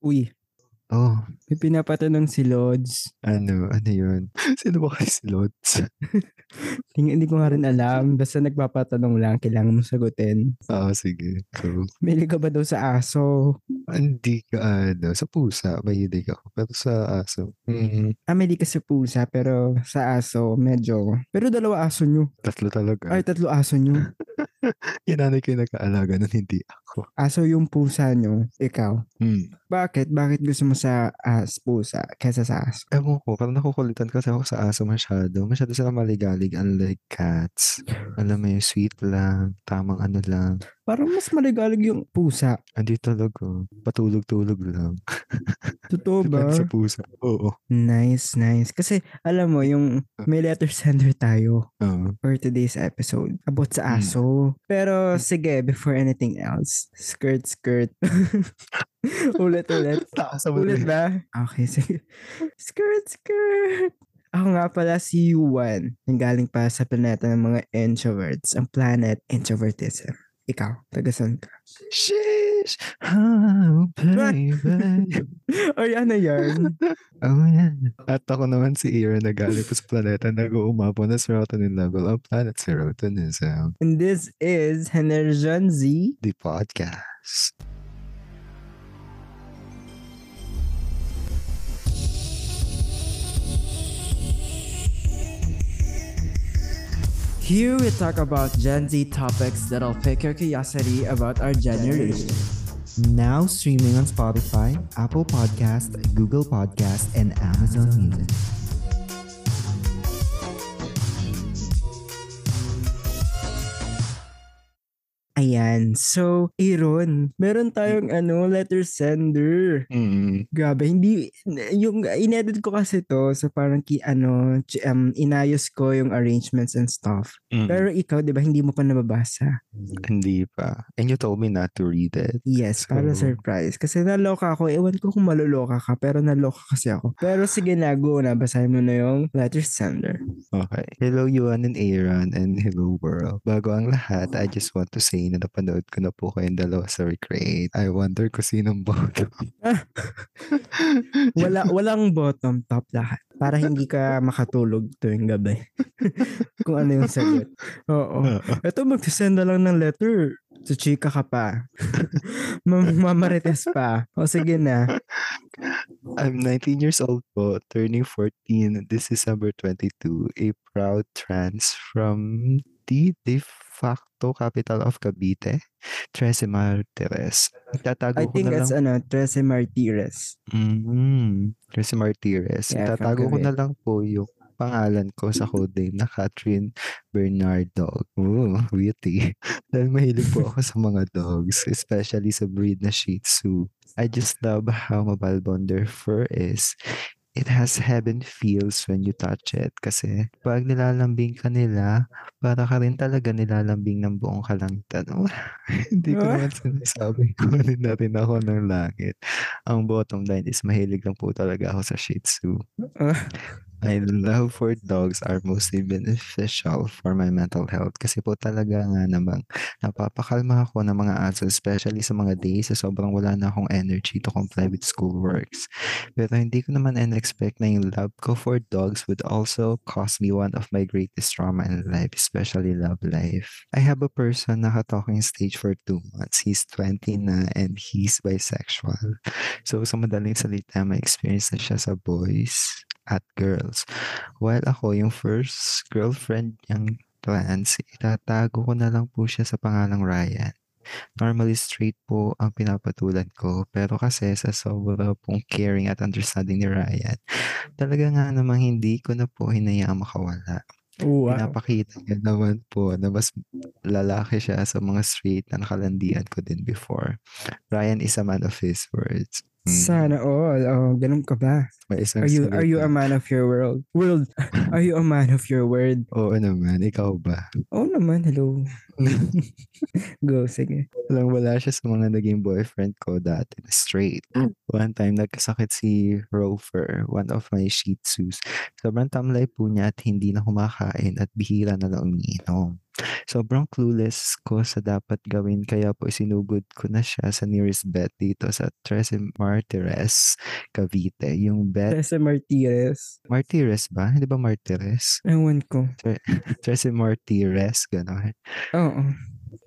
Uy, Oh, may pinapatanong si Lods. ano, ano yun? Sino ba kayo si Lods? Hindi, hindi ko nga rin alam. Basta nagpapatanong lang, kailangan mo sagutin. Oo, sige. So, Mili ka ba daw sa aso? hindi ka, ano, sa pusa, mahilig ako. Pero sa aso, mm, Ah, ka sa pusa, pero sa aso, medyo... Pero dalawa aso nyo. tatlo talaga. Ay, tatlo aso nyo. Yung nanay ko yung nag-aalaga nun, hindi ako. Aso yung pusa nyo, ikaw. Hmm. Bakit? Bakit gusto mo sa as pusa kesa sa aso? Ewan ko, parang nakukulitan kasi ako sa aso masyado. Masyado sila maligalig, unlike cats. Alam mo yung sweet lang, tamang ano lang. Parang mas maligalig yung pusa. Hindi talaga. Patulog-tulog lang. Totoo ba? Sa pusa. Oo. Nice, nice. Kasi alam mo, yung may letter sender tayo Oo. for today's episode about sa Mm. aso. Pero sige, before anything else, skirt, skirt. ulit, ulit. Sa Ulit ba? Okay, sige. Skirt, skirt. Ako nga pala si Yuan, nanggaling pa sa planeta ng mga introverts, ang planet introvertism. Ikaw, taga saan ka? Sheesh! Oh, baby. Ay, ano yan? oh, yan. At ako naman si Ira na galing po sa planeta nag-uumapo na serotonin level of planet serotonism. And this is Henerjan Z. The podcast. Here we talk about Gen Z topics that'll pique your curiosity about our generation. Now streaming on Spotify, Apple Podcast, Google Podcast, and Amazon Music. Ayan. So, Aaron, meron tayong ano, letter sender. Mm. Grabe, hindi, yung inedit ko kasi to so parang ki, ano, ch- um, inayos ko yung arrangements and stuff. Mm. Pero ikaw, di ba, hindi mo pa nababasa? Hindi pa. And you told me not to read it. Yes, para So- surprise. Kasi naloka ako. Ewan ko kung maluloka ka, pero naloka kasi ako. Pero sige na, go na. Basahin mo na yung letter sender. Okay. Hello, Yuan and Aaron, and hello, world. Bago ang lahat, I just want to say na napanood ko na po kayong dalawa sa Recreate. I wonder kung sinong bottom. Wala, walang bottom, top lahat. Para hindi ka makatulog tuwing gabi. kung ano yung sagot. Oo. Ito, magsisend na lang ng letter. Sa chika ka pa. Mam- Mamarites pa. O sige na. I'm 19 years old po, turning 14 this December 22, a proud trans from the de facto capital of Cavite, Trece Martires. Tatago I ko think na that's lang. ano, Trece Martires. Mm, Trece Martires. Yeah, from Tatago ko na lang po yung pangalan ko sa code name na Catherine Bernard Dog. Ooh, witty. Dahil mahilig po ako sa mga dogs, especially sa breed na Shih Tzu. I just love how mabalbon their fur is. It has heaven feels when you touch it kasi pag nilalambing ka nila, para ka rin talaga nilalambing ng buong kalangitan. Hindi ko Ah. naman sinasabi kunin na rin ako ng langit. Ang bottom line is mahilig lang po talaga ako sa Shih Tzu. My love for dogs are mostly beneficial for my mental health kasi po talaga nga namang napapakalma ako ng mga aso especially sa mga days na sobrang wala na akong energy to comply with school works. Pero hindi ko naman in-expect na yung love ko for dogs would also cost me one of my greatest trauma in life, especially love life. I have a person na talking stage for two months. He's 20 na and he's bisexual. So sa madaling salita, may experience na siya sa boys at girls. While ako, yung first girlfriend niyang trans, itatago ko na lang po siya sa pangalang Ryan. Normally straight po ang pinapatulan ko, pero kasi sa sobra pong caring at understanding ni Ryan, talaga nga namang hindi ko na po hinayaang makawala. Wow. Pinapakita niya naman po na mas lalaki siya sa mga straight na nakalandian ko din before. Ryan is a man of his words. Mm, Sana all. Oh, ganun ka ba? may isang Are you are you a man of your world? World. Are you a man of your word? Oo naman, ikaw ba? Oh naman, hello. Go, sige. Walang wala siya sa mga naging boyfriend ko dati straight. One time, nagkasakit si Rover, one of my Shih Tzus. Sobrang tamlay po niya at hindi na kumakain at bihira na lang umiinom. Sobrang clueless ko sa dapat gawin kaya po sinugod ko na siya sa nearest vet dito sa Tres Martires, Cavite. Yung vet, Tessa Martirez. Martires ba? Hindi ba Martires? Ewan ko. Tres Martires, gano'n. Oo.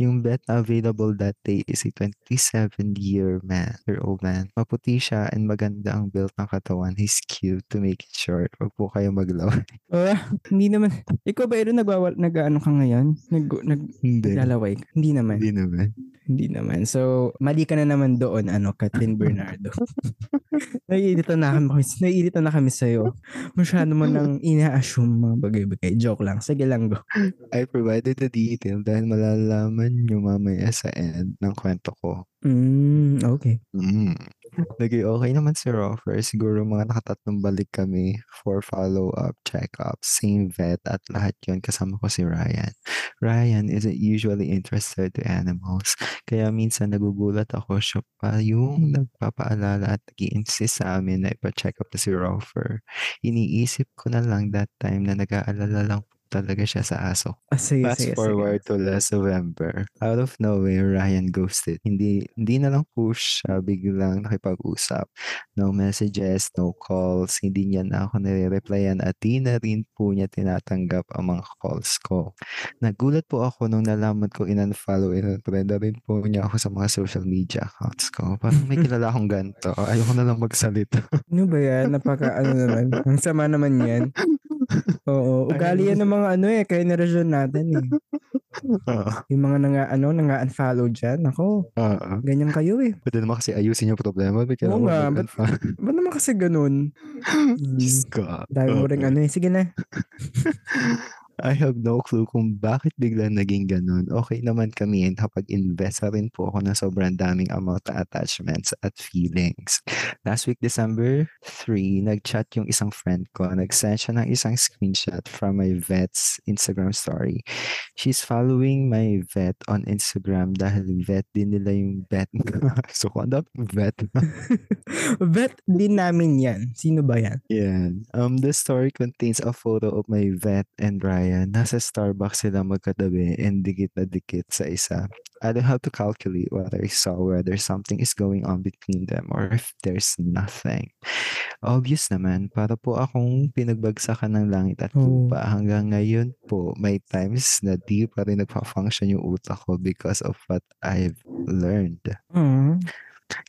Yung vet na available that day is a 27-year man, year old man. Maputi siya and maganda ang build ng katawan. He's cute to make it short. Huwag po kayo maglaway. Ah, hindi naman. Ikaw ba, Aaron, nagwawal, nag-ano ka ngayon? Nag, nag, Hindi. naglalaway ka? Hindi naman. Hindi naman. Hindi naman. So, mali ka na naman doon, ano, Kathleen Bernardo. naiirita na kami, naiirita na kami sa'yo. Masyado mo nang ina-assume mga bagay-bagay. Joke lang. Sige lang, go. I provided the detail dahil malalaman nyo mamaya sa end ng kwento ko. Mm, okay. Mm. Naging okay naman si Roffer. Siguro mga nakatatlong balik kami for follow-up, check-up, same vet at lahat yon kasama ko si Ryan. Ryan isn't usually interested to animals. Kaya minsan nagugulat ako siya pa yung nagpapaalala at nag insist sa amin na ipa-check up na si Roffer. Iniisip ko na lang that time na nag-aalala lang talaga siya sa aso Ah, sige, Fast sige, forward to last November. Out of nowhere, Ryan ghosted. Hindi hindi na lang push siya, biglang nakipag-usap. No messages, no calls, hindi niya na ako nire-replyan at di na rin po niya tinatanggap ang mga calls ko. Nagulat po ako nung nalaman ko in-unfollow and na rin po niya ako sa mga social media accounts ko. Parang may kilala akong ganito. Ayoko na lang magsalita. Ano ba yan? Napaka ano naman. Ang sama naman yan. Oo. Ugali yan ng mga ano eh. Kaya generasyon natin eh. Oo. Yung mga nanga, ano, nanga unfollow dyan. Ako, Oo. ganyan kayo eh. Pwede naman kasi ayusin yung problema. Ba't Oo nga, ba't- Ba naman kasi ganun? Diyos Hmm. ko. Dahil mo rin ano eh. Sige na. I have no clue kung bakit biglang naging ganun. Okay naman kami and kapag-invest rin po ako ng sobrang daming amount na attachments at feelings. Last week, December 3, nag-chat yung isang friend ko. Nag-send siya ng isang screenshot from my vet's Instagram story. She's following my vet on Instagram dahil vet din nila yung vet. so, kung ano vet? Bet din namin yan. Sino ba yan? Yan. Um, the story contains a photo of my vet and Ryan. Nasa Starbucks sila magkatabi and dikit na dikit sa isa. I don't have to calculate what I saw, whether something is going on between them or if there's nothing. Obvious naman, para po akong pinagbagsakan ng langit at Oh. lupa. Hanggang ngayon po, may times na di pa rin nagpa-function yung utak ko because of what I've learned. Oh.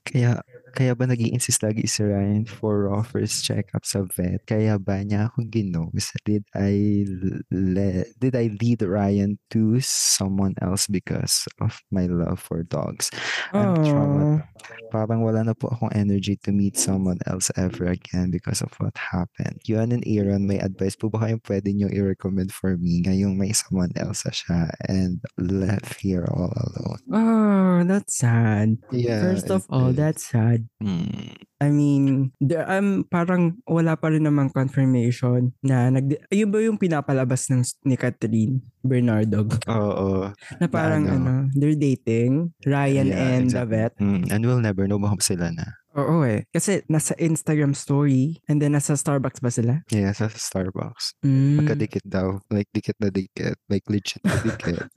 Kaya kaya ba nag insist lagi si Ryan for offers check-up sa vet? Kaya ba niya ako ginos? Did I le- did I lead Ryan to someone else because of my love for dogs? I'm Oh. traumatized. Parang wala na po akong energy to meet someone else ever again because of what happened. Yun and Aaron, may advice po ba kayong pwede niyo i-recommend for me ngayong may someone else siya and left here all alone? Oh, that's sad. Yeah. First of all, that's sad. Mm. I mean, there, um, parang wala pa rin namang confirmation na nag ayun ba yung pinapalabas ng ni Catherine Bernardo Oo. na parang ano. ano, they're dating Ryan Yeah, and exactly. vet. Mm, and we'll never know baka sila na. Oo eh. Kasi nasa Instagram story and then nasa Starbucks ba sila? Yeah, sa Starbucks. Mm. Magkadikit daw. Like, dikit na dikit. Like, legit na dikit.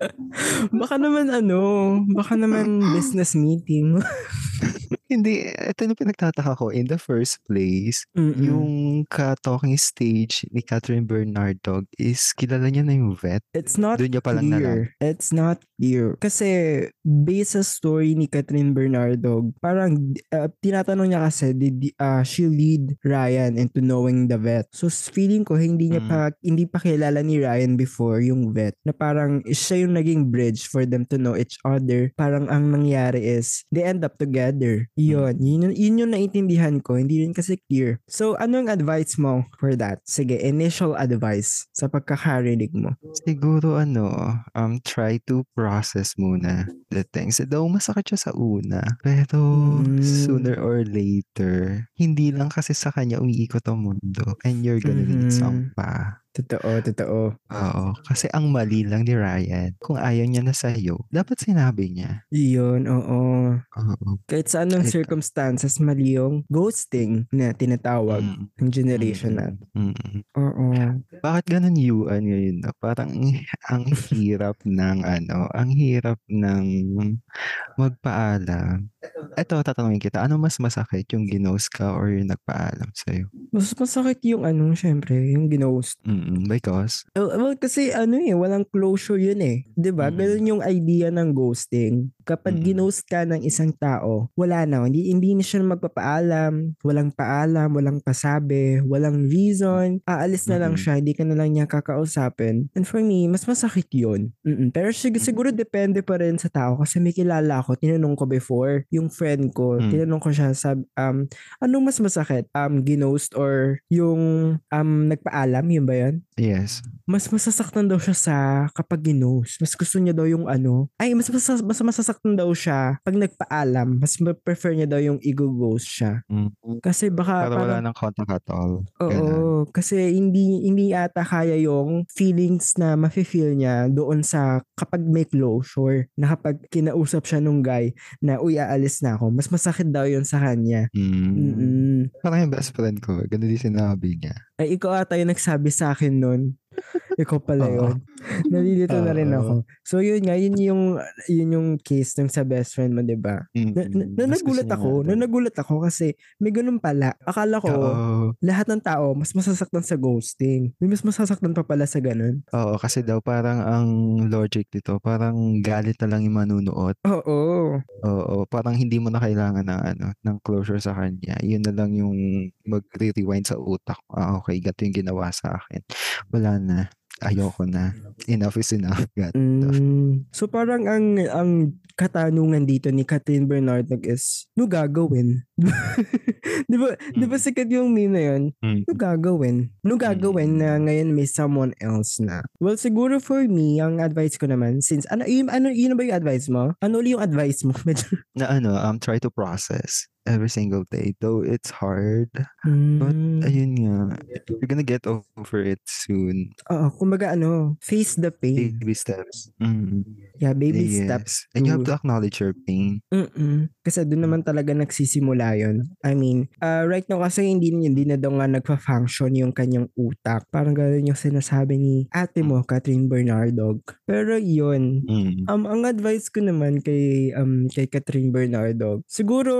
baka naman ano, baka naman business meeting. Hindi, ito yung pinagtataka ko. In the first place, Mm-mm. yung ka-talking stage ni Catherine Bernardo is kilala niya na yung vet. It's not Doon niya palang clear. It's not clear. Kasi based sa story ni Catherine Bernardo, parang uh, tinatanong niya kasi did uh, she lead Ryan into knowing the vet. So feeling ko hindi niya Mm. pa hindi pa kilala ni Ryan before yung vet. Na parang siya yung naging bridge for them to know each other. Parang ang nangyari is they end up together. Yun. Yun, yun, yun yung naintindihan ko. Hindi rin kasi clear. So anong advice mo for that? Sige, initial advice sa pagkakarinig mo. Siguro ano, um, try to process muna the things. Daw masakit siya sa una. Pero Mm. sooner or later, hindi lang kasi sa kanya umiikot ang mundo. And you're gonna need Mhm. some pa. Totoo, totoo. Oo. Kasi ang mali lang ni Ryan, kung ayaw niya na sa'yo, dapat sinabi niya. Yun, oo. Oo. Kahit sa anong Kahit- circumstances, mali yung ghosting na tinatawag Mm. ng generation na. Mm. Oo. Bakit ganun yuan ngayon? No? Parang ang hirap ng ano, ang hirap ng magpaalam. Eto, tatanungin kita, ano mas masakit, yung ginost ka or yung nagpaalam sa'yo? Mas masakit yung ano, syempre, yung ginost. Mm, because? Well, well, kasi ano eh, walang closure yun eh. 'Di ba? Mm. Ganun yung idea ng ghosting. Kapag Mm. ginost ka ng isang tao, wala na. Hindi, hindi na siya magpapaalam, walang paalam, walang pasabi, walang reason. Aalis na lang Mm. siya, hindi ka na lang niya kakausapin. And for me, mas masakit yun. Mm-mm. Pero sig- siguro depende pa rin sa tao kasi may kilala ako, tinanong ko before, yung friend ko, Mm. tinanong ko siya, sab, um, anong mas masakit? Um, ginost or yung um, nagpaalam, yun ba yun? Yes. mas masasaktan daw siya sa kapag ginost. Mas gusto niya daw yung ano. Ay, mas, mas, mas masasaktan daw siya pag nagpaalam. Mas prefer niya daw yung i-ghost siya. Mm. Kasi baka Para wala ng contact at all. oo, Ganun. kasi hindi hindi ata kaya yung feelings na mafe-feel niya doon sa kapag may closure na kapag kinausap siya nung guy na uy aalis na ako mas masakit daw yun sa kanya Mm. mm Parang yung best friend ko, ganun din sinabi niya. ay ikaw ata yung nagsabi sa akin nun ikaw pala yun nalilito na rin ako so yun nga yun yung yun yung case ng sa best friend mo 'di ba Mm. na, na, na nagulat ako na nagulat ako kasi may ganun pala akala ko Oo. lahat ng tao mas masasaktan sa ghosting may mas masasaktan pa pala sa ganun Oo, kasi daw parang ang logic dito, parang galit na lang yung manunuot. oo Oo, parang hindi mo na kailangan ng ano, ng closure sa kanya. Yun na lang yung magre-rewind sa utak. Ah, okay, gato yung ginawa sa akin. Wala na. Ayoko na. Enough is enough. Gat. Mm. So parang ang ang katanungan dito ni Catherine Bernardo is, no gagawin? di ba, di ba Mm. sikat yung meme na yun? Mm. No gagawin? No gagawin na ngayon may someone else na? Well, siguro for me, ang advice ko naman, since, ano, yun, ano, yun ba yung advice mo? Ano ulit yung advice mo? Medyo, Na ano, um, try to process every single day. Though it's hard. But Mm. ayun nga, you're gonna get over it soon. Oo, kumbaga ano, face the pain. Baby steps. Mm. Yeah, baby yes. steps. And you have to- to acknowledge your pain. Mm-mm. Kasi doon naman talaga nagsisimula yon. I mean, uh, right now kasi hindi, hindi na daw nga nagpa-function yung kanyang utak. Parang gano'n yung sinasabi ni ate mo, Catherine Bernardo. Pero yun, Mm. um, ang advice ko naman kay, um, kay Catherine Bernardo, siguro,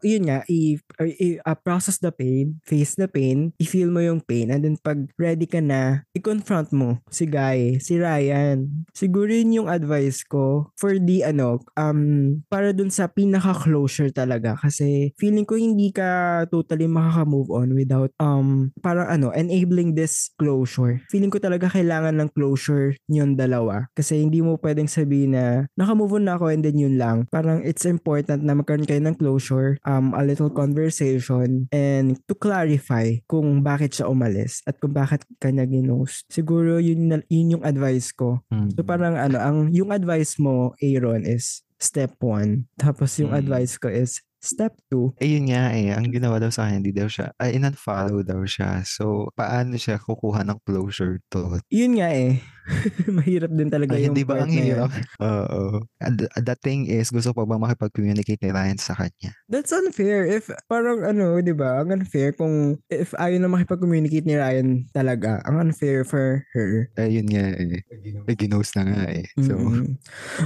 yun nga, i, i- uh, process the pain, face the pain, i-feel mo yung pain, and then pag ready ka na, i-confront mo si Guy, si Ryan. Siguro yun yung advice ko for the ano, um, para dun sa pinaka-closure talaga. Kasi feeling ko hindi ka totally makaka-move on without, um, parang ano, enabling this closure. Feeling ko talaga kailangan ng closure yung dalawa. Kasi hindi mo pwedeng sabihin na naka-move on na ako and then yun lang. Parang it's important na magkaroon kayo ng closure, um, a little conversation, and to clarify kung bakit siya umalis at kung bakit kanya ginost. Siguro yun, na, yun yung advice ko. Mm. So parang ano, ang yung advice mo, Aaron, is step one. Tapos yung Mm. advice ko is step two. Eh, yun nga eh. Ang ginawa daw sa akin, hindi daw siya, ay, in-unfollow daw siya. So, paano siya kukuha ng closure to? Yun nga eh. Mahirap din talaga Ay, yung hindi ba ang hirap? Oo. The- thing is, gusto pa bang makipag-communicate ni Ryan sa kanya? That's unfair. If parang ano, 'di ba? Ang unfair kung if ayaw na makipag-communicate ni Ryan talaga. Ang unfair for her. Eh, yun nga eh. Eh, ginost na nga eh. So, Mm.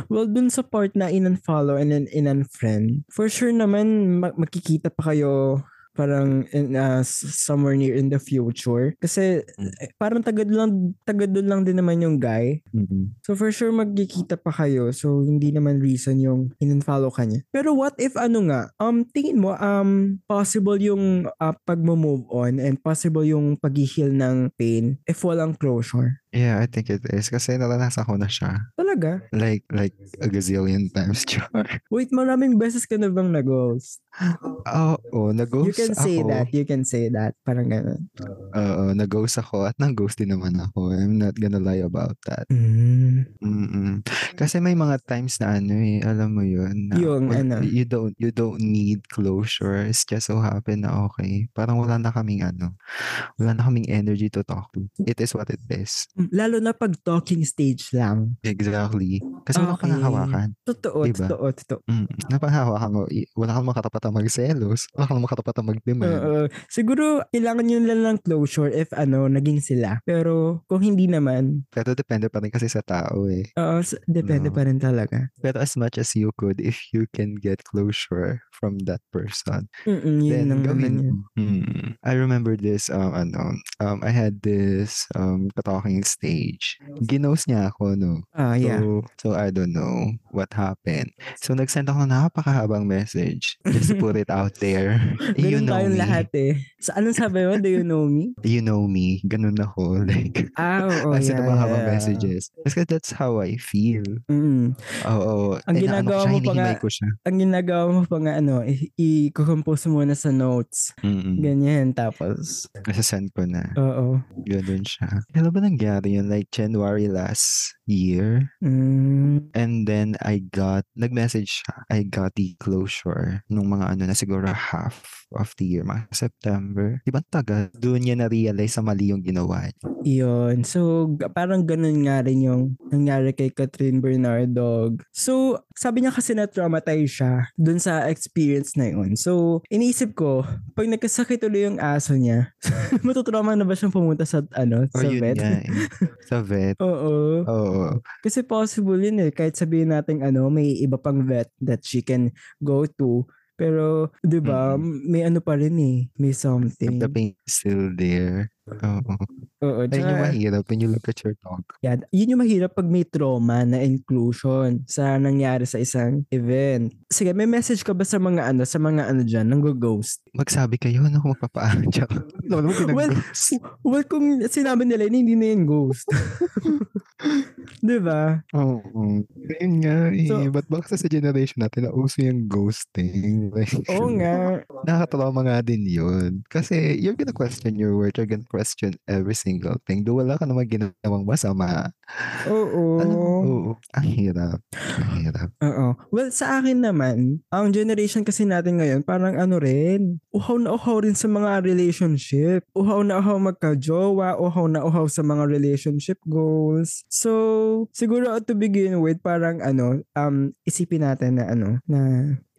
Well, dun sa part na in-unfollow and then in-unfriend, for sure naman ma- magkikita pa kayo parang in, uh, somewhere near in the future. Kasi Mm. eh, parang tagad lang, tagad doon lang din naman yung guy. mm So for sure magkikita pa kayo. So hindi naman reason yung in-unfollow ka niya. Pero what if ano nga, um tingin mo um possible yung uh, pag-move on and possible yung pag-heal ng pain if walang closure? Yeah, I think it is. Kasi naranasan ko na siya. Talaga? Like, like a gazillion times, char. Wait, maraming beses ka na bang nag-ghost? Oo, oh, nag-ghost You can say ako. that. You can say that. Parang ganun. Oo, nag-ghost ako at nag-ghost din naman ako. I'm not gonna lie about that. Mm. Mm-mm. Kasi may mga times na ano eh, alam mo yun. Na Yung wala- ano? You don't, you don't need closure. It's just so happen na okay. Parang wala na kaming ano, wala na kaming energy to talk to. It is what it is. Lalo na pag talking stage lang. Exactly. Kasi wala Okay. kang hahawakan. Totoo, Diba? totoo, totoo. Mm. Napanghawakan mo, wala kang makatapatan magselos, wala kang makatapatan magdemand. Oo. siguro, kailangan nyo lang ng closure if ano, naging sila. Pero, kung hindi naman, Pero depende pa rin kasi sa tao eh. oo, s- depende No. pa rin talaga. Pero as much as you could, if you can get closure from that person, Mm-mm, then gawin mo. Mm. I remember this, um, ano, um, I had this um, talking stage. Ginos niya ako, no? Ah, yeah. So, so I don't know what happened. So nag-send ako ng napakahabang message just put it out there. you Ganun know tayong me. lahat eh. Sa anong sabi mo? Do you know me? You know me. Ganun ako. Like, Ah, oo, I yeah, mga habang yeah. messages. Kasi that's how I feel. Mm. Oo. Ang Eh, naano ko ginagawa mo pa nga-. Ang ginagawa mo pa nga ano, i- i-compose mo na sa notes. Mm-mm. Ganyan, tapos, Nasasend ko na. oo. Ganun siya. Kailan ba nangyari yun? Like January last year? Mm, And then I got, nag-message siya. I got the closure nung mga ano na siguro half of the year, mga September. Di ba ang tagal? Doon niya na-realize sa mali yung ginawa niya. Yun. So, parang ganun nga rin yung nangyari kay Catherine Bernardo. So, sabi niya kasi na-traumatize siya dun sa experience na yun. So, iniisip ko, pag nagkasakit ulit yung aso niya, matutrauma na ba siyang pumunta sa, ano, Or sa vet? nga eh. Sa vet. Oo. Oo. Kasi possible yun eh. Kahit sabihin natin ano, may iba pang vet that she can go to. Pero, di ba, may ano pa rin eh. May something. The pain is still there. Oo. Oo. Ayun yung mahirap when you look at your dog. Yan. Yun yung mahirap pag may trauma na inclusion sa nangyari sa isang event. Sige, may message ka ba sa mga ano, sa mga ano dyan, nang ghost Magsabi kayo, ano kung magpapaan mo Well? Well, kung sinabi nila yun, hindi na yung ghost. Di ba? Oo. Ayun nga eh. So- Ba't ba kasi sa generation natin na uso yung ghosting? Like, Oo nga. Nakakatrauma nga din yun. Kasi you're gonna question your worth. You're gonna question every single thing. Do wala ka naman ginawang masama. Oo. Mo, oo. Ang hirap. Ang hirap. Oo. Well, sa akin naman, ang generation kasi natin ngayon, parang ano rin, uhaw na uhaw rin sa mga relationship. Uhaw na uhaw magka-jowa, uhaw na uhaw sa mga relationship goals. So, siguro to begin with, parang ano, um, isipin natin na ano, na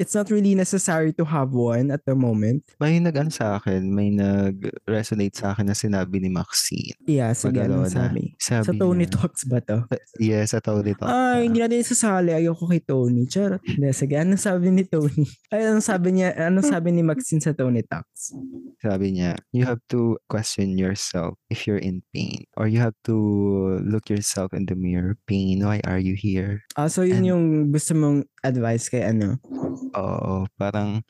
it's not really necessary to have one at the moment. May nag-ano sa akin, may nag-resonate sa akin na sinabi ni Maxine. Yeah, sige, na, sabi? Sabi Sa Tony niya, Talks ba to? Yes, sa Tony Talk. Ay, hindi natin sasali. Ayoko kay Tony. Charot. Hindi, sige. Anong sabi ni Tony? Ay, anong sabi niya? Anong sabi ni Maxine sa Tony Talks? Sabi niya, you have to question yourself if you're in pain. Or you have to look yourself in the mirror. Pain, why are you here? Ah, so yun And- yung gusto mong advice kay ano? Oo, parang,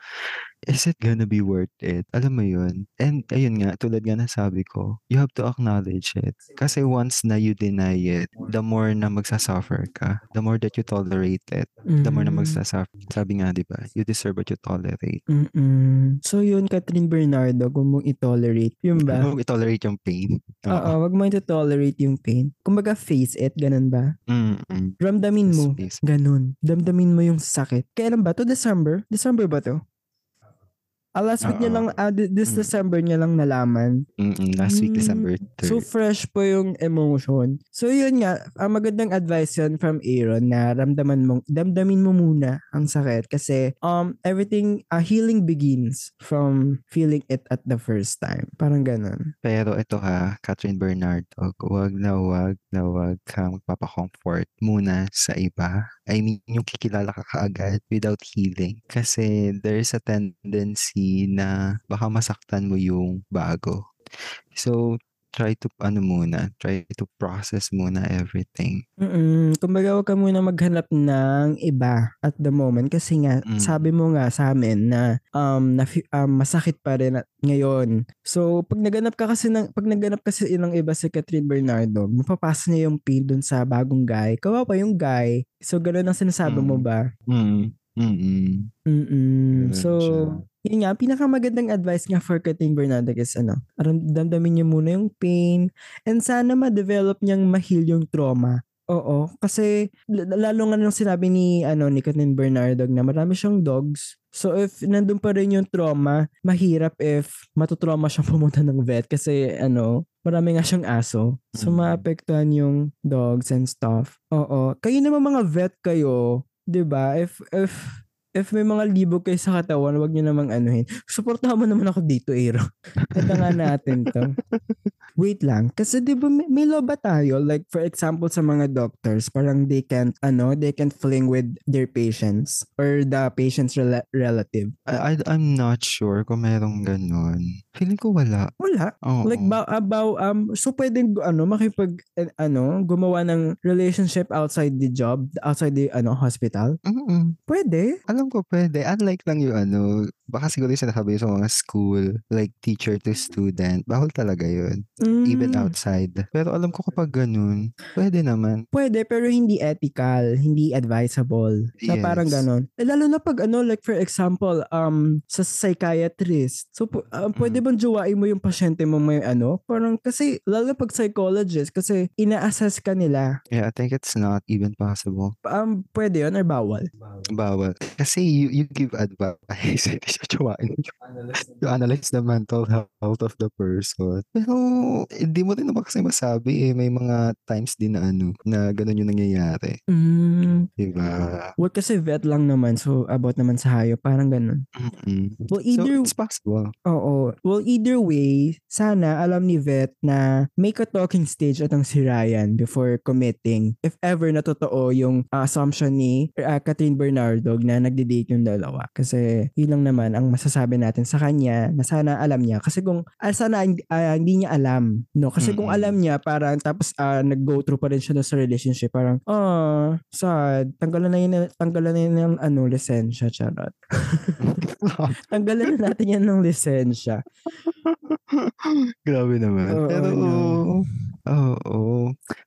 is it gonna be worth it? Alam mo yun? And ayun nga, tulad nga na sabi ko, you have to acknowledge it. Kasi once na you deny it, the more na magsasuffer ka, the more that you tolerate it, the more na Mm. magsasuffer. Sabi nga, di ba, you deserve what you tolerate. Mm-mm. So yun, Catherine Bernardo, kung mong i-tolerate. Yun ba? Huwag i-tolerate yung pain. Oo, wag mo i-tolerate yung pain. Kumbaga face it, ganun ba? Mm-mm. Ramdamin mo. Ganun. Damdamin mo yung sakit. Kailan ba to? December? December ba to? Ah, last week niya Oo. lang, ah, thi- this Mm. December niya lang nalaman. Mm-mm. Last week, Mm. December 3rd. So fresh po yung emotion. So yun nga, ang magandang advice yun from Aaron na ramdaman mo, damdamin mo muna ang sakit kasi um everything, uh, healing begins from feeling it at the first time. Parang ganun. Pero ito ha, Catherine Bernardo, wag na wag na wag kang magpapacomfort muna sa iba. I mean, yung kikilala ka kaagad without healing. Kasi there's a tendency na baka masaktan mo yung bago. So, try to, ano muna, try to process muna everything. Mm, kumbaga wag ka muna maghanap ng iba at the moment kasi nga Mm. sabi mo nga sa amin na um, na um masakit pa rin at ngayon. So pag naganap ka kasi ng pag naganap kasi ng iba si Catherine Bernardo, mapapasa niya yung pain dun sa bagong guy. Kawawa yung guy. So gano'n ang sinasabi mo Mm. ba? Mm. Mm-mm. Mm. Ganun So siya. Yun nga, pinakamagandang advice nga for Catherine Bernardo is ano, damdamin niya muna yung pain and sana ma-develop niyang ma-heal yung trauma. Oo, kasi lalo nga nung sinabi ni ano ni Catherine Bernardo na marami siyang dogs. So if nandun pa rin yung trauma, mahirap if matutrauma siyang pumunta ng vet kasi ano, marami nga siyang aso. So Mm. maapektuhan yung dogs and stuff. Oo. Kayo naman mga vet kayo, 'di ba? If if if may mga libog kayo sa katawan, wag niyo namang anuhin. Suportahan mo naman ako dito, Aero. Ito nga natin to. Wait lang. Kasi di ba may, may law ba tayo? Like for example sa mga doctors, parang they can't, ano, they can't fling with their patients or the patient's rela- relative. I, I, I'm not sure kung merong ganun. Feeling ko wala. Wala. Oo. Like ba about um so pwedeng ano makipag eh, ano gumawa ng relationship outside the job, outside the ano hospital? Mm-mm. Pwede. Alam ko pwede. Unlike lang yung ano, baka siguro yung sinasabi sa mga school, like teacher to student, bawal talaga yun. Even Mm. outside. Pero alam ko kapag ganun, pwede naman. Pwede, pero hindi ethical, hindi advisable. Na parang Yes. ganon. Eh, lalo na pag ano, like for example, um, sa psychiatrist. So, ah, pwede Mm. Bang jowain mo yung pasyente mo may ano? Parang kasi, lalo na pag psychologist, kasi ina-assess ka nila. Yeah, I think it's not even possible. Um, pwede yun or bawal? Bawal. Kasi you, you give advice. Hindi siya tsawain. You analyze the mental health of the person. Pero hindi mo rin naman kasi masabi eh. May mga times din na ano, na ganun yung nangyayari. Mm, Diba? well, kasi vet lang naman, so about naman sa hayop, parang ganon. Mm-mm. Well, So, either it's possible. Oo. Well, either way, sana alam ni Vet na make a talking stage atong si Ryan before committing. If ever na totoo yung uh, assumption ni uh, Catherine Bernardo na nagde-date yung dalawa. Kasi yun lang naman ang masasabi natin sa kanya na sana alam niya. Kasi kung ah, sana ah, hindi niya alam. No? Kasi kung Mm-mm. alam niya, parang tapos ah, nag-go through pa rin siya sa relationship. Parang, ah, sad. Tanggalan na yun, tanggalan na yun ng ano, lisensya. Charot. Tanggalan na natin yan ng lisensya. Grabe naman. Oo, Pero, oo.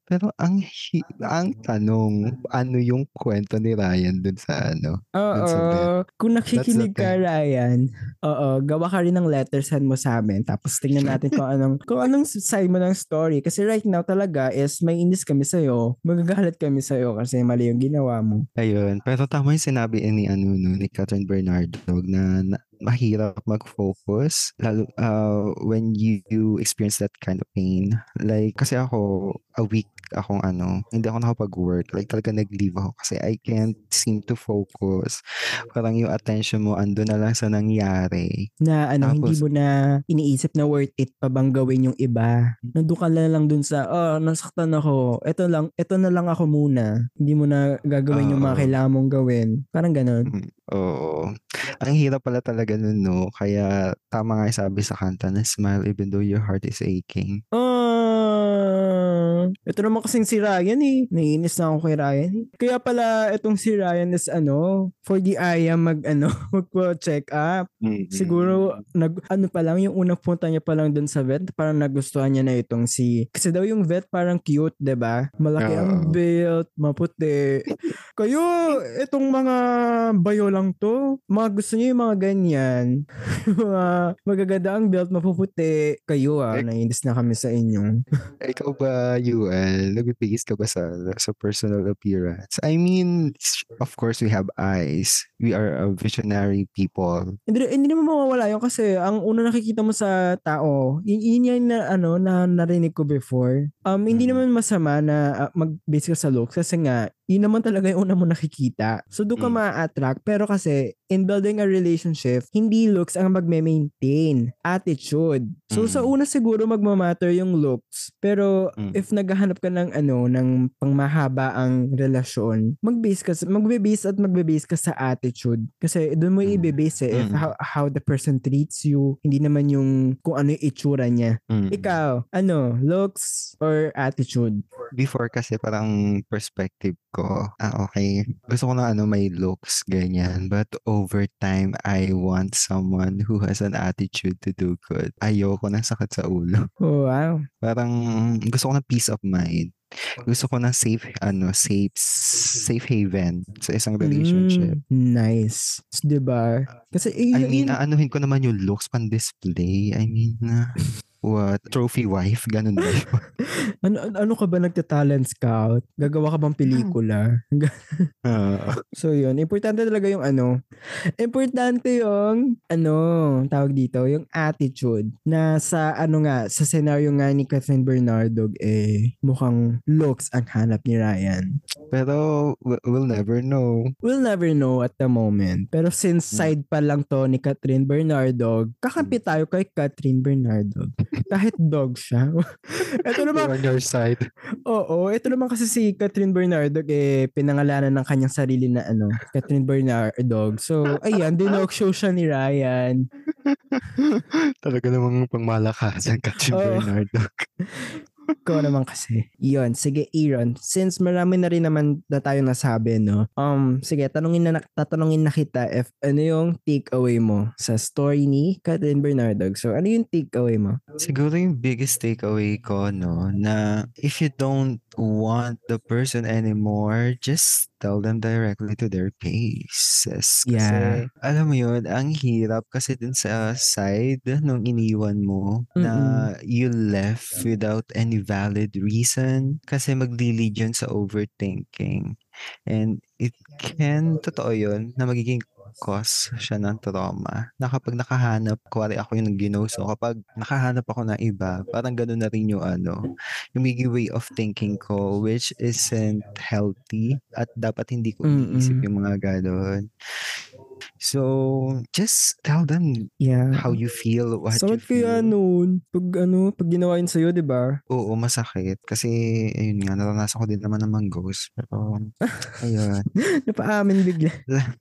Pero ang hi- ang tanong, ano yung kwento ni Ryan dun sa ano? Oo. Kung nakikinig ka, Ryan, oo, gawa ka rin ng letter, send mo sa amin. Tapos tingnan natin kung anong, kung anong side mo ng story. Kasi right now talaga is may inis kami sa'yo. Magagalit kami sa'yo kasi mali yung ginawa mo. Ayun. Pero tama yung sinabi ni ano no, ni Catherine Bernardo na, na mahirap mag-focus lalo uh, when you, you experience that kind of pain. Like kasi ako a week akong ano, hindi ako nakapag-work. Like talaga nag-leave ako kasi I can't seem to focus. Parang yung attention mo ando na lang sa nangyari. Na ano, hindi Tapos- mo na iniisip na worth it pa bang gawin yung iba. Nandun ka na lang dun sa, oh, nasaktan ako. Ito lang, ito na lang ako muna. Hindi mo na gagawin yung mga Oo. kailangan mong gawin. Parang ganun. Mm, Oo. Ang hirap pala talaga nun, no? Kaya tama nga yung sabi sa kanta na smile even though your heart is aching. Ah, ito naman kasing si Ryan eh. Naiinis na ako kay Ryan. eh. Kaya pala itong si Ryan is ano, for the aya mag ano, mag-check up. Siguro nag ano pa lang yung unang punta niya pa lang dun sa vet, parang nagustuhan niya na itong si kasi daw yung vet parang cute, 'di ba? Malaki ang Oo. build, maputi. Kayo, itong mga bayo lang to. Mga gusto niyo yung mga ganyan. mga magaganda ang build, mapuputi. Kayo ah, Eh, naiinis na kami sa inyo. Ikaw ba, Yuan, nagpipigis ka ba sa, sa personal appearance? I mean, of course, we have eyes. We are a visionary people. Hindi, hindi naman mawawala yun kasi ang una nakikita mo sa tao, yun, yun yan na, ano, na narinig ko before. Um, hindi Mm. naman masama na uh, mag-base ka sa looks kasi nga, yun naman talaga yung una mo nakikita. So, doon ka Mm. ma-attract. Pero kasi, in building a relationship, hindi looks ang magme-maintain. Attitude. So, Mm. sa una siguro magmamatter yung looks. Pero, Mm. if naghahanap ka ng ano, ng pangmahaba ang relasyon, mag-base ka, magbe-base at magbe-base ka sa attitude. Kasi doon mo Mm. i-base eh, if Mm. how, how the person treats you, hindi naman yung kung ano yung itsura niya. Mm. Ikaw, ano, looks or attitude? Before kasi parang perspective ko, ah okay, gusto ko na ano may looks, ganyan. But over time, I want someone who has an attitude to do good. Ayoko ng sakit sa ulo. Oh, wow. Parang gusto ko ng peace of mind. Gusto ko ng safe, ano, safe, safe haven sa isang relationship. Mm, nice. S- Diba? Kasi, eh, I yun- mean, yun- aanuhin ko naman yung looks pan display. I mean, ah, what? Trophy wife? Ganun ba yun? ano, ano- ka ba nagta-talent scout? Gagawa ka bang pelikula? Ah, so, yun. Importante talaga yung ano. Importante yung, ano, tawag dito, yung attitude. Na sa, ano nga, sa scenario nga ni Catherine Bernardo, eh, mukhang looks ang hanap ni Ryan. pero we- we'll never know. We'll never know at the moment. Pero since Hmm. side pa lang to ni Catherine Bernardo, kakampi tayo kay Catherine Bernardo. Kahit dog siya. ito naman, on your side. oo, ito naman kasi si Catherine Bernardo, eh, pinangalanan ng kanyang sarili na ano, Catherine Bernardo. So, ayan, dinog show siya ni Ryan. Talaga namang pangmalakasan ka, si Oo. Bernardo. Ikaw naman kasi. Yun, sige Aaron, since marami na rin naman na tayo nasabi, no? Um, sige, tanungin na, tatanungin na kita if ano yung takeaway mo sa story ni Catherine Bernardo. So, ano yung takeaway mo? Siguro yung biggest takeaway ko, no, na if you don't want the person anymore, just tell them directly to their faces. Kasi, Yeah. alam mo yun, ang hirap kasi dun sa side nung iniwan mo na you left without any valid reason kasi maglilid yun sa overthinking. And it can, totoo yun, na magiging cause siya ng trauma. Na kapag nakahanap, kuwari ako yung ginoso, kapag nakahanap ako ng iba, parang gano'n na rin yung ano, yung way of thinking ko, which isn't healthy at dapat hindi ko iniisip yung mga gano'n. So, just tell them Yeah. how you feel, what you Sakit feel. kaya noon. Pag ano, pag ginawa yun sa'yo, di ba? Oo, masakit. Kasi, ayun nga, naranasan ko din naman naman ghost. Pero, ayun. Napaamin bigla.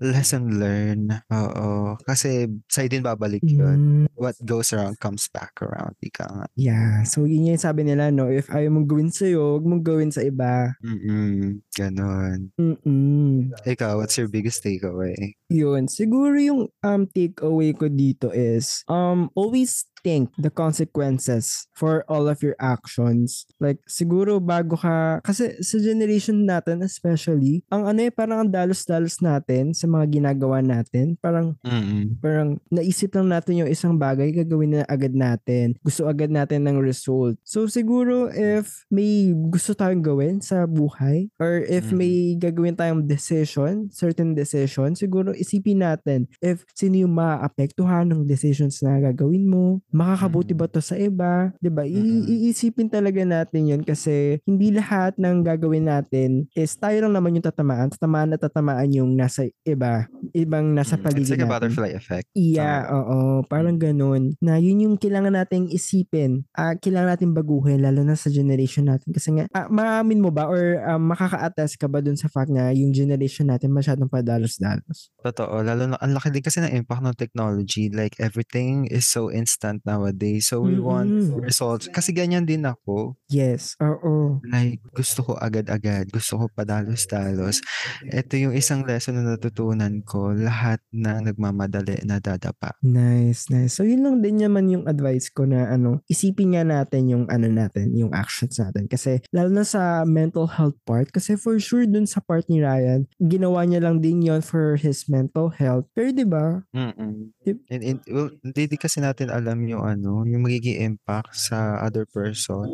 Lesson learned. Oo. Kasi, sa'yo din babalik yun. Mm, What goes around comes back around. Ika nga. yeah. So, yun yung sabi nila, no? If ayaw mong gawin sa'yo, huwag mong gawin sa iba. Mm-mm. Ganon. Mm-mm. Ikaw, what's your biggest takeaway? Yun. Siguro yung um, takeaway ko dito is um, always think the consequences for all of your actions. Like, siguro bago ka, kasi sa generation natin especially, ang ano eh, parang ang dalos-dalos natin sa mga ginagawa natin. Parang Mm-mm. parang naisip lang natin yung isang bagay, gagawin na agad natin. Gusto agad natin ng result. So siguro if may gusto tayong gawin sa buhay or if Mm. may gagawin tayong decision, certain decision, siguro isipin natin if sino yung maapektuhan ng decisions na gagawin mo, makakabuti Mm. ba to sa iba, 'di ba? I- iisipin talaga natin 'yun kasi hindi lahat ng gagawin natin is tayo lang naman yung tatamaan, tatamaan at tatamaan yung nasa iba, ibang nasa Mm. paligid It's like a natin. butterfly effect. Yeah, oo. Parang ganun. Na yun yung kailangan nating isipin. Ah, kailangan nating baguhin, lalo na sa generation natin. Kasi nga, ah, maamin mo ba or ah, makaka-attest ka ba dun sa fact na yung generation natin masyadong padalos-dalos? Totoo. Lalo na, ang laki din kasi ng impact ng technology. Like, everything is so instant nowadays. So, we want Mm-mm. results. Kasi ganyan din ako. Yes, oo. Like, gusto ko agad-agad. Gusto ko padalos-dalos. Ito yung isang lesson na natutunan ko. Lahat na nagmamadali na dadapa. Nice, nice. So yun lang din naman yung advice ko na ano, isipin nga natin yung ano natin, yung actions natin. Kasi lalo na sa mental health part, kasi for sure dun sa part ni Ryan, ginawa niya lang din yon for his mental health. Pero di ba? Mm-mm. Yep. And, and, well, hindi di kasi natin alam yung ano, yung magiging impact sa other person.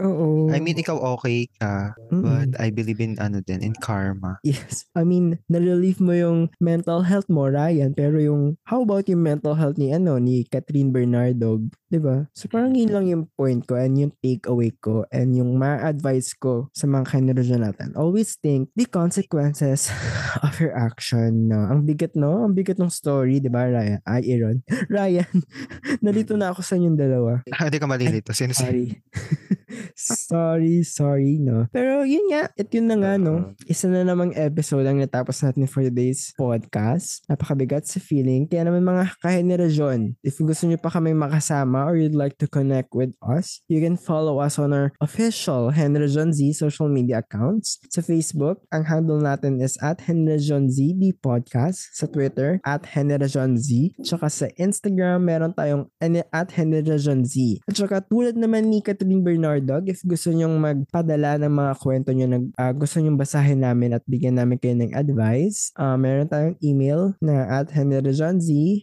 Oo. I mean, ikaw okay ka, Mm-mm. but I believe in ano din, in karma. Yes. I mean, na-relieve mo yung mental health mo, Ryan, pero yung, how about yung mental health ni, ano, ni Catherine Bernardo, 'di ba? So parang yun lang yung point ko and yung takeaway ko and yung ma-advise ko sa mga kanerosyon natin. Always think the consequences of your action, no? Ang bigat, no? Ang bigat ng story, 'di ba, Ryan? Ay, Aaron. Ryan, nalito na ako sa inyong dalawa. Hindi ka malilito. Sino si... Sorry. Sorry, sorry, no? Pero yun nga, at yun na nga, no? Isa na namang episode ang natapos natin for today's podcast. Napakabigat sa feeling. Kaya naman mga kahenerasyon, if gusto nyo pa kami makasama or you'd like to connect with us, you can follow us on our official Henerajon Z social media accounts. Sa Facebook, ang handle natin is at Henerajon Z, the podcast. Sa Twitter, at Henerajon Z. Tsaka sa Instagram, meron tayong at Henerajon Z. At saka tulad naman ni Catherine Bernardo, if gusto nyong magpadala ng mga kwento nyo, nag, ah, gusto nyong basahin namin at bigyan namin kayo ng advice, ah, meron tayong email na at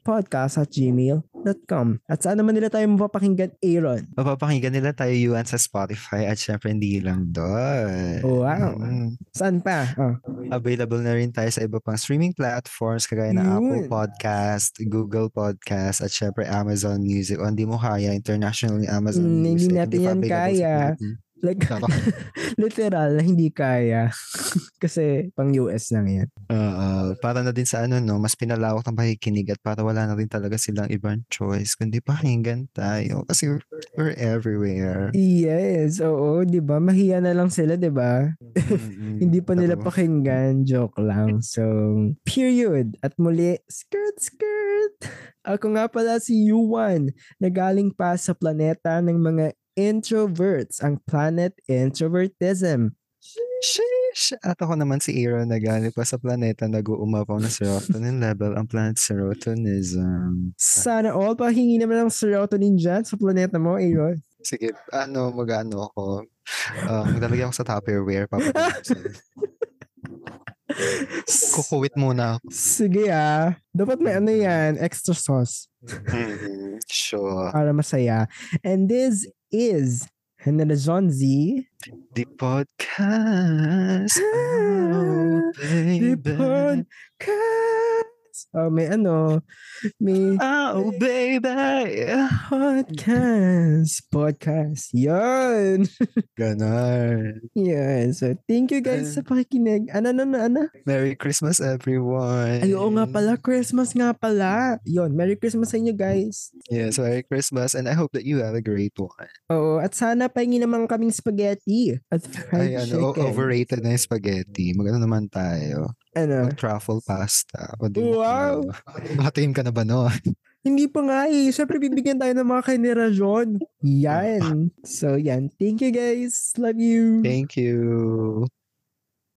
podcast at gmail.com. At saan naman nila tayo mapapakinggan, Aaron? Mapapakinggan nila tayo yuan sa Spotify at syempre hindi lang doon. Wow. Mm. Saan pa? Oh. Available na rin tayo sa iba pang streaming platforms kagaya ng Yun. Apple Podcast, Google Podcast, at syempre Amazon Music. O hindi mo kaya, internationally Amazon Mm, hindi Music. natin pa yan sa kaya. Like, literal, hindi kaya. Kasi pang US lang yan. Oo. para na din sa ano, no, mas pinalawak ng pakikinig at para wala na rin talaga silang ibang choice kundi pakinggan tayo. Kasi we're, we're everywhere. Yes, oo, 'di ba? Mahiya na lang sila, 'di ba? Mm-mm. Hindi pa nila Totoo. pakinggan, joke lang. So, period. At muli, skirt skirt. Ako nga pala si Yuan, na galing pa sa planeta ng mga introverts, ang planet introvertism. Sheesh! At ako naman si Aaron na galing pa sa planeta nag-uumapaw ng serotonin level ang planet serotonism. Sana all pahingi naman ng serotonin dyan sa planeta mo, Aaron. Sige, ano, mag-ano ako. Um, lalagyan ko sa Tupperware. Kukuwit muna ako. Sige ah. Dapat may ano yan, extra sauce. Mhm, Sure. para masaya. And this is Henderson Z. The podcast. Oh, The baby. podcast. Oh, may ano, may Oh, baby. podcast. Podcast. Yan. Ganon. Yan. So, thank you guys sa pakikinig. Ano, ano, ano, ano? Merry Christmas, everyone. Ay, oo nga pala. Christmas nga pala. Yon, Merry Christmas sa inyo guys. Yes, Merry Christmas and I hope that you have a great one. Oo, at sana pahingi naman kaming spaghetti at fried Ay, ano, chicken. overrated na yung spaghetti. Magano naman tayo. Ano? Mag-truffle pasta. O, di Wow! Nakatingin ka na ba no? Hindi pa nga eh. Siyempre, bibigyan tayo ng mga kanerasyon. Yan. So, yan. Thank you guys. Love you. Thank you.